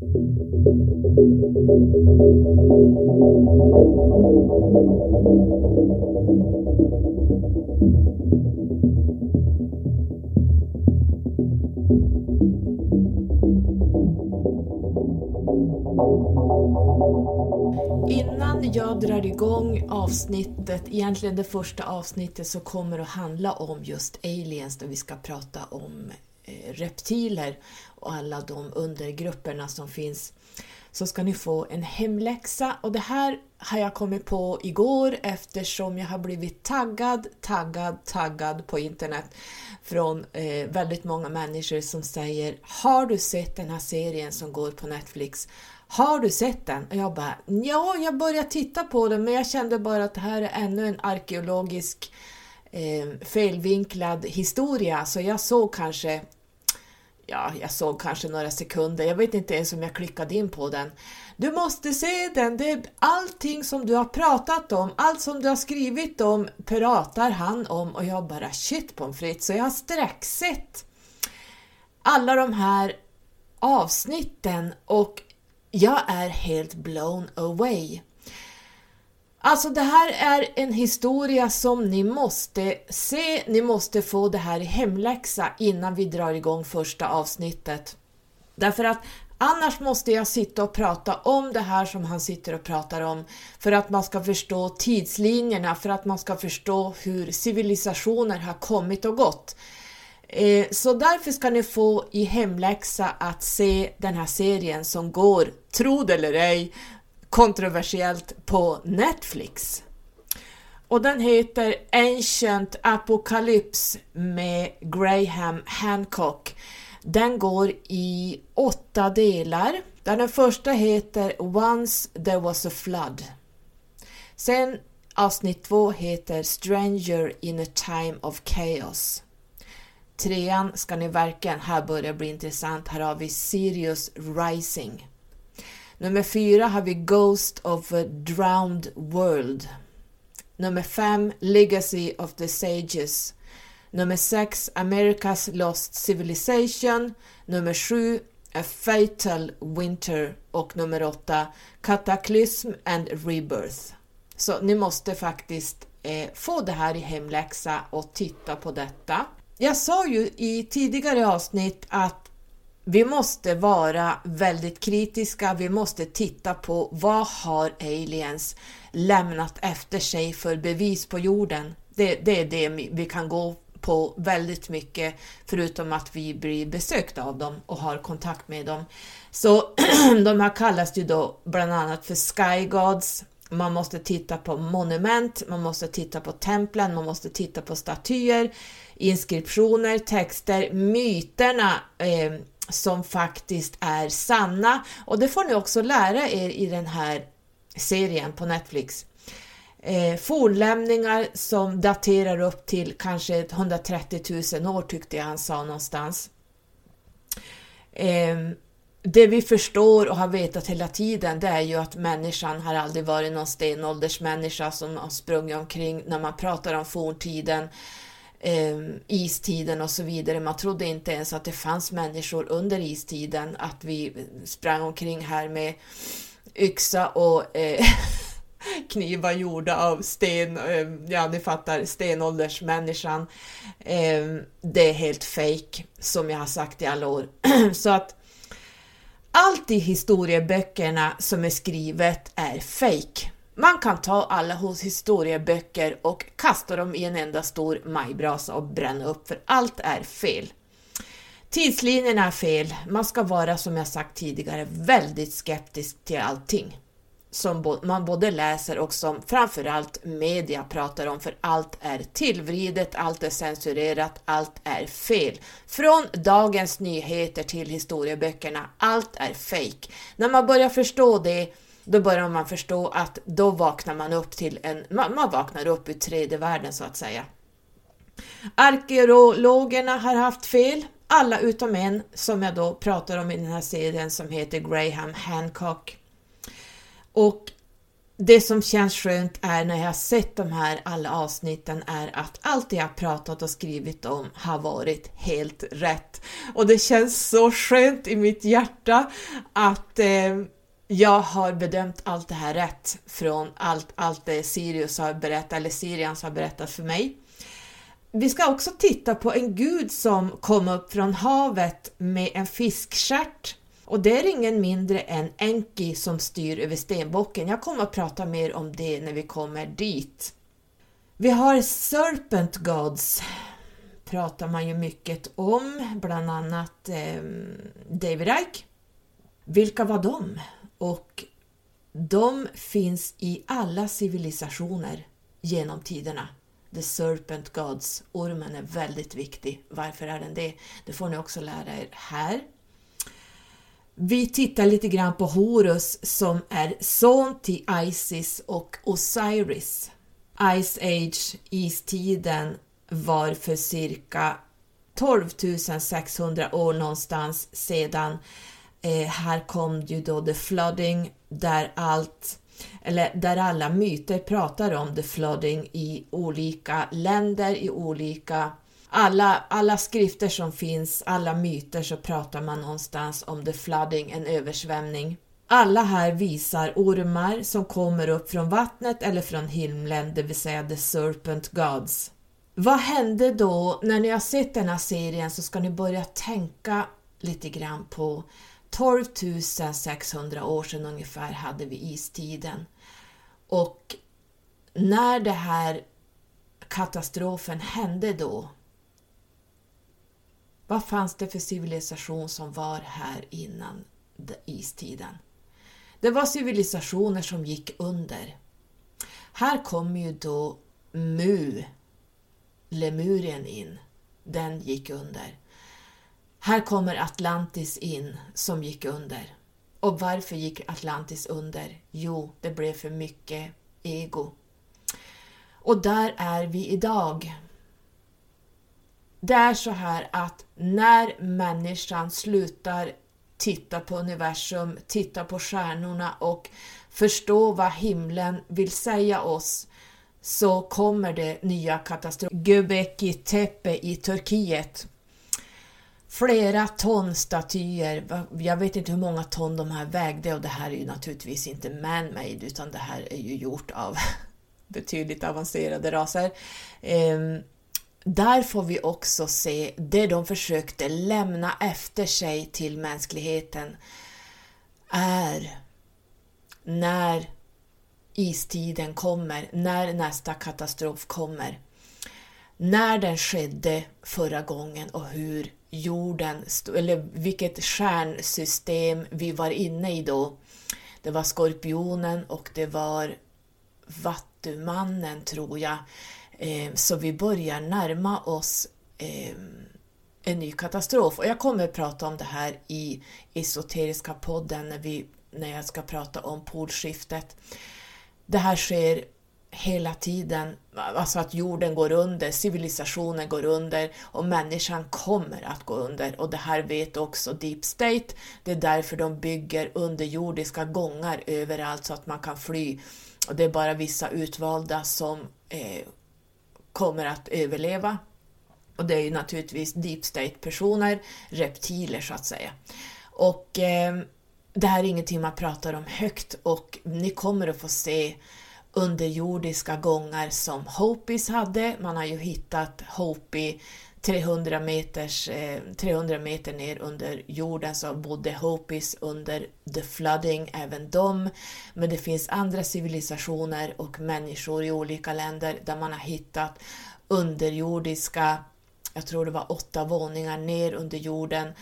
Innan jag drar igång avsnittet, egentligen det första avsnittet, så kommer det att handla om just aliens, där vi ska prata om reptiler och alla de undergrupperna som finns. Så ska ni få en hemläxa och det här har jag kommit på igår eftersom jag har blivit taggad, taggad, taggad på internet från eh, väldigt många människor som säger Har du sett den här serien som går på Netflix? Har du sett den? Och jag bara, ja, jag började titta på den men jag kände bara att det här är ännu en arkeologisk eh, felvinklad historia så jag såg kanske Ja, jag såg kanske några sekunder. Jag vet inte ens om jag klickade in på den. Du måste se den. Det är allting som du har pratat om, allt som du har skrivit om pratar han om och jag bara shit pommes frites. Så jag har sträcksett alla de här avsnitten och jag är helt blown away. Alltså det här är en historia som ni måste se, ni måste få det här i hemläxa innan vi drar igång första avsnittet. Därför att annars måste jag sitta och prata om det här som han sitter och pratar om för att man ska förstå tidslinjerna, för att man ska förstå hur civilisationer har kommit och gått. Eh, så därför ska ni få i hemläxa att se den här serien som går, tro det eller ej, kontroversiellt på Netflix. Och den heter Ancient Apocalypse med Graham Hancock. Den går i åtta delar, där den första heter Once there was a flood. Sen avsnitt två heter Stranger in a time of chaos. Trean ska ni verkligen, här börjar bli intressant, här har vi Sirius Rising. Nummer fyra har vi Ghost of a Drowned World. Nummer fem Legacy of the Sages. Nummer sex America's Lost Civilization. Nummer sju A Fatal Winter och nummer åtta Cataclysm and Rebirth. Så ni måste faktiskt eh, få det här i hemläxa och titta på detta. Jag sa ju i tidigare avsnitt att vi måste vara väldigt kritiska, vi måste titta på vad har aliens lämnat efter sig för bevis på jorden. Det, det är det vi kan gå på väldigt mycket, förutom att vi blir besökta av dem och har kontakt med dem. Så de här kallas ju då bland annat för Sky Gods, man måste titta på monument, man måste titta på templen, man måste titta på statyer, inskriptioner, texter, myterna eh, som faktiskt är sanna. Och det får ni också lära er i den här serien på Netflix. Eh, fornlämningar som daterar upp till kanske 130 000 år tyckte jag han sa någonstans. Eh, det vi förstår och har vetat hela tiden det är ju att människan har aldrig varit någon stenåldersmänniska som har sprungit omkring när man pratar om forntiden eh, Ehm, istiden och så vidare. Man trodde inte ens att det fanns människor under istiden, att vi sprang omkring här med yxa och eh, knivar gjorda av sten, eh, ja ni fattar, stenåldersmänniskan. Eh, det är helt fake som jag har sagt i alla år. så att allt i historieböckerna som är skrivet är fake. Man kan ta alla hos historieböcker och kasta dem i en enda stor majbrasa och bränna upp, för allt är fel. Tidslinjerna är fel. Man ska vara, som jag sagt tidigare, väldigt skeptisk till allting som man både läser och som framförallt media pratar om, för allt är tillvridet, allt är censurerat, allt är fel. Från dagens nyheter till historieböckerna, allt är fake. När man börjar förstå det då börjar man förstå att då vaknar man upp till en, man, man vaknar upp ur tredje världen så att säga. Arkeologerna har haft fel, alla utom en som jag då pratar om i den här serien som heter Graham Hancock. Och det som känns skönt är när jag sett de här alla avsnitten är att allt jag pratat och skrivit om har varit helt rätt. Och det känns så skönt i mitt hjärta att eh, jag har bedömt allt det här rätt från allt, allt det Sirius har berättat, eller Sirians har berättat för mig. Vi ska också titta på en gud som kom upp från havet med en fiskstjärt och det är ingen mindre än Enki som styr över stenbocken. Jag kommer att prata mer om det när vi kommer dit. Vi har Serpent Gods pratar man ju mycket om, bland annat eh, David Ike. Vilka var de? Och de finns i alla civilisationer genom tiderna. The Serpent Gods, ormen är väldigt viktig. Varför är den det? Det får ni också lära er här. Vi tittar lite grann på Horus som är son till Isis och Osiris. Ice Age, istiden, var för cirka 12 600 år någonstans sedan. Eh, här kom ju då the flooding där allt eller där alla myter pratar om the flooding i olika länder, i olika alla, alla skrifter som finns, alla myter så pratar man någonstans om the flooding, en översvämning. Alla här visar ormar som kommer upp från vattnet eller från himlen, det vill säga the serpent gods. Vad hände då när ni har sett den här serien så ska ni börja tänka lite grann på 12 600 år sedan ungefär hade vi istiden. Och när den här katastrofen hände då, vad fanns det för civilisation som var här innan istiden? Det var civilisationer som gick under. Här kommer ju då Mu, Lemurien in. Den gick under. Här kommer Atlantis in som gick under. Och varför gick Atlantis under? Jo, det blev för mycket ego. Och där är vi idag. Det är så här att när människan slutar titta på universum, titta på stjärnorna och förstå vad himlen vill säga oss så kommer det nya katastrofer. Göbekli Tepe i Turkiet. Flera ton statyer, jag vet inte hur många ton de här vägde och det här är ju naturligtvis inte man-made utan det här är ju gjort av betydligt avancerade raser. Ehm, där får vi också se det de försökte lämna efter sig till mänskligheten är när istiden kommer, när nästa katastrof kommer. När den skedde förra gången och hur jorden, eller vilket stjärnsystem vi var inne i då. Det var Skorpionen och det var Vattumannen tror jag. Ehm, så vi börjar närma oss ehm, en ny katastrof. Och jag kommer att prata om det här i Esoteriska podden när, vi, när jag ska prata om polskiftet. Det här sker hela tiden, alltså att jorden går under, civilisationen går under och människan kommer att gå under. Och det här vet också Deep State. Det är därför de bygger underjordiska gångar överallt så att man kan fly. Och det är bara vissa utvalda som eh, kommer att överleva. Och det är ju naturligtvis deep state-personer, reptiler så att säga. Och eh, det här är ingenting man pratar om högt och ni kommer att få se underjordiska gångar som Hopis hade. Man har ju hittat Hopi 300, meters, eh, 300 meter ner under jorden så bodde Hopis under the flooding, även de. Men det finns andra civilisationer och människor i olika länder där man har hittat underjordiska, jag tror det var åtta våningar ner under jorden,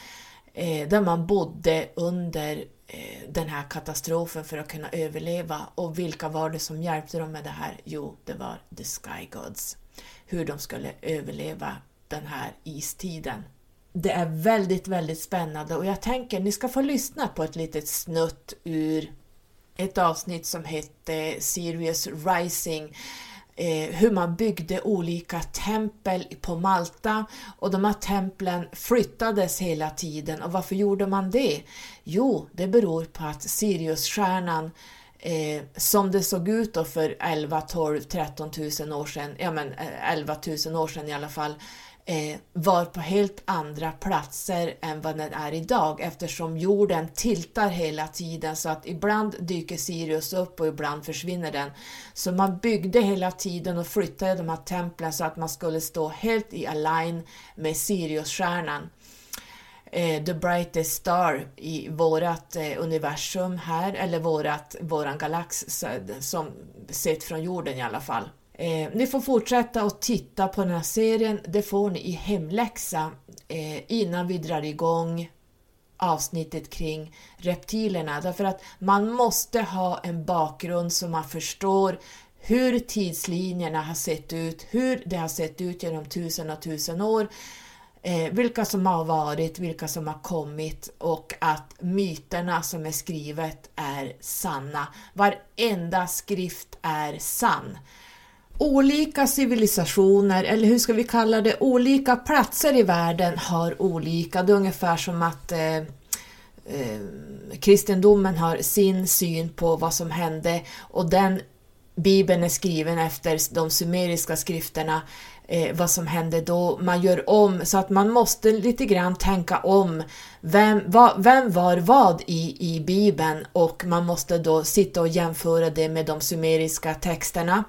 Eh, där man bodde under eh, den här katastrofen för att kunna överleva. Och vilka var det som hjälpte dem med det här? Jo, det var the Sky Gods. Hur de skulle överleva den här istiden. Det är väldigt, väldigt spännande och jag tänker ni ska få lyssna på ett litet snutt ur ett avsnitt som hette Sirius Rising eh, hur man byggde olika tempel på Malta och de här templen flyttades hela tiden och varför gjorde man det? Jo, det beror på att Siriusstjärnan eh, som det såg ut då för 11, 12, 13 000 år sedan, ja men eh, 11 000 år sedan i alla fall, Eh, var på helt andra platser än vad den är idag eftersom jorden tiltar hela tiden så att ibland dyker Sirius upp och ibland försvinner den. Så man byggde hela tiden och flyttade de här templen så att man skulle stå helt i align med Siriusstjärnan. Eh, the brightest star i vårat eh, universum här, eller vårat, våran galax som sett från jorden i alla fall. Eh, ni får fortsätta att titta på den här serien, det får ni i hemläxa eh, innan vi drar igång avsnittet kring reptilerna. Därför att man måste ha en bakgrund så man förstår hur tidslinjerna har sett ut, hur det har sett ut genom tusen och tusen år, eh, vilka som har varit, vilka som har kommit och att myterna som är skrivet är sanna. Varenda skrift är sann olika civilisationer, eller hur ska vi kalla det, olika platser i världen har olika. Det är ungefär som att eh, eh, kristendomen har sin syn på vad som hände och den Bibeln är skriven efter de sumeriska skrifterna, eh, vad som hände då. Man gör om, så att man måste lite grann tänka om. Vem, va, vem var vad i, i Bibeln? Och man måste då sitta och jämföra det med de sumeriska texterna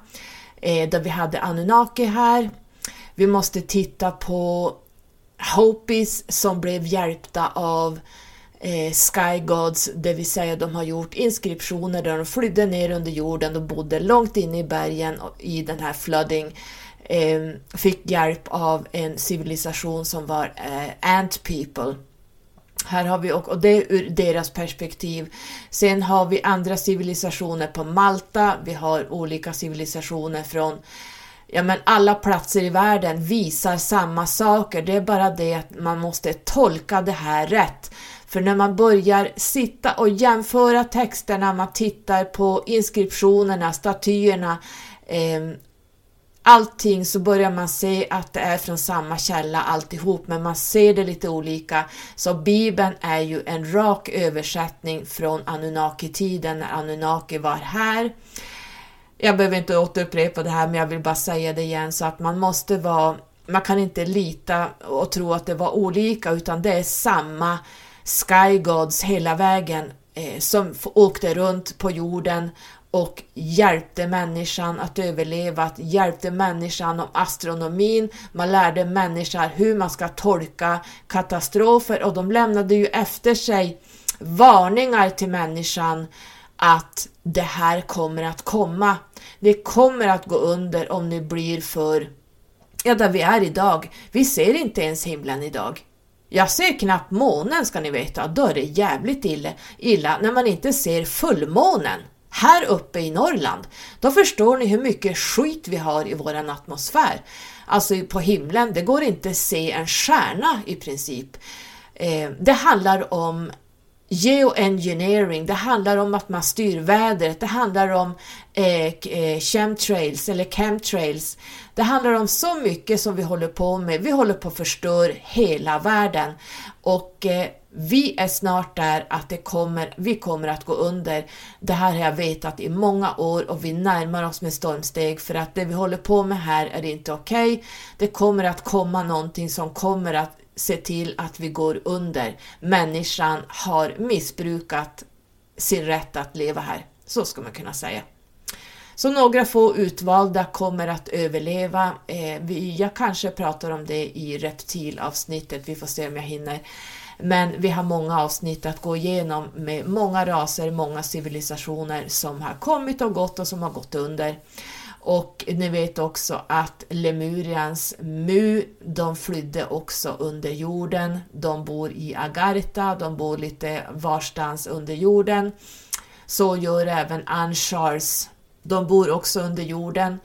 eh, där vi hade Anunnaki här. Vi måste titta på Hopis som blev hjälpta av eh, Sky Gods, det vill säga de har gjort inskriptioner där de flydde ner under jorden och bodde långt inne i bergen i den här flooding. Eh, fick hjälp av en civilisation som var eh, Ant People. Här har vi, och, det är ur deras perspektiv. Sen har vi andra civilisationer på Malta, vi har olika civilisationer från Ja men alla platser i världen visar samma saker, det är bara det att man måste tolka det här rätt. För när man börjar sitta och jämföra texterna, man tittar på inskriptionerna, statyerna eh, allting så börjar man se att det är från samma källa alltihop, men man ser det lite olika. Så Bibeln är ju en rak översättning från Anunnaki-tiden när Anunnaki var här. Jag behöver inte återupprepa det här, men jag vill bara säga det igen så att man måste vara, man kan inte lita och tro att det var olika, utan det är samma Sky Gods hela vägen eh, som åkte runt på jorden och hjälpte människan att överleva, att hjälpte människan om astronomin, man lärde människan hur man ska tolka katastrofer och de lämnade ju efter sig varningar till människan att det här kommer att komma. Det kommer att gå under om ni blir för, ja där vi är idag. Vi ser inte ens himlen idag. Jag ser knappt månen ska ni veta, då är det jävligt illa, illa när man inte ser fullmånen här uppe i Norrland, då förstår ni hur mycket skit vi har i våran atmosfär. Alltså på himlen, det går inte att se en stjärna i princip. Eh, det handlar om geoengineering, det handlar om att man styr vädret, det handlar om eh, eh chemtrails eller chemtrails. Det handlar om så mycket som vi håller på med. Vi håller på att förstöra hela världen och eh, vi är snart där att det kommer, vi kommer att gå under. Det här har jag vetat i många år och vi närmar oss med stormsteg för att det vi håller på med här är inte okej. Okay. Det kommer att komma någonting som kommer att se till att vi går under. Människan har missbrukat sin rätt att leva här. Så ska man kunna säga. Så några få utvalda kommer att överleva. Eh, jag kanske pratar om det i reptilavsnittet, vi får se om jag hinner. Men vi har många avsnitt att gå igenom med många raser, många civilisationer som har kommit och gått och som har gått under. Och ni vet också att Lemurians Mu, de flydde också under jorden. De bor i Agartha, de bor lite varstans under jorden. Så gör även Anshars, de bor också under jorden.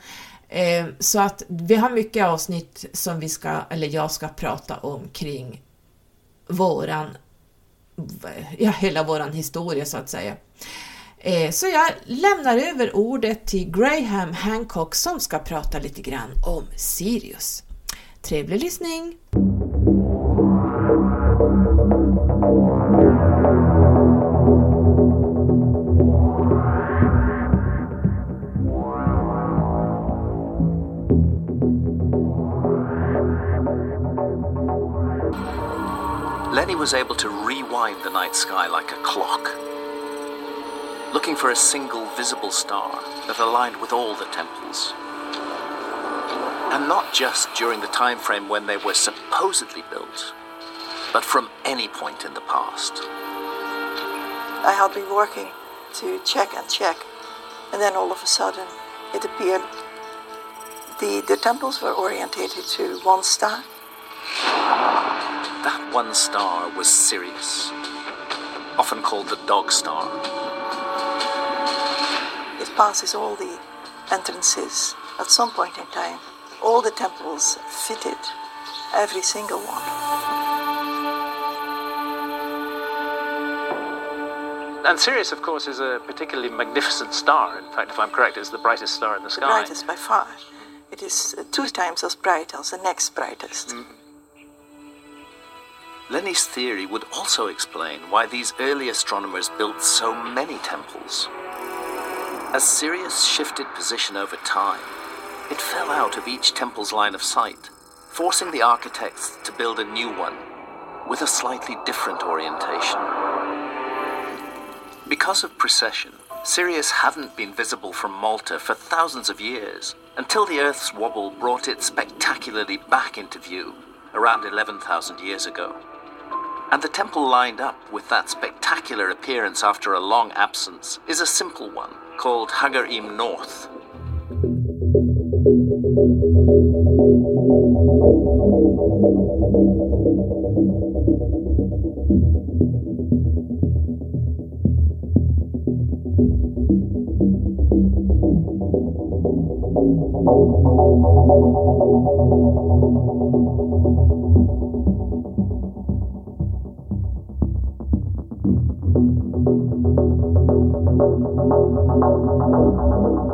Eh, så att vi har mycket avsnitt som vi ska, eller jag ska prata om kring våran, ja hela våran historia så att säga. Eh, så jag lämnar över ordet till Graham Hancock som ska prata lite grann om Sirius. Trevlig lyssning! Was able to rewind the night sky like a clock, looking for a single visible star that aligned with all the temples. And not just during the time frame when they were supposedly built, but from any point in the past. I had been working to check and check, and then all of a sudden it appeared the, the temples were orientated to one star that one star was Sirius, often called the Dog Star. It passes all the entrances at some point in time. All the temples fitted, every single one. And Sirius, of course, is a particularly magnificent star. In fact, if I'm correct, it's the brightest star in the sky. The brightest by far. It is two times as bright as the next brightest. Mm. Lenny's theory would also explain why these early astronomers built so many temples. As Sirius shifted position over time, it fell out of each temple's line of sight, forcing the architects to build a new one with a slightly different orientation. Because of precession, Sirius hadn't been visible from Malta for thousands of years, until the Earth's wobble brought it spectacularly back into view around 11,000 years ago. And the temple lined up with that spectacular appearance after a long absence is a simple one called Hagarim North. মাযরালেন মাযরালেন মাযরালেন মাযরালেন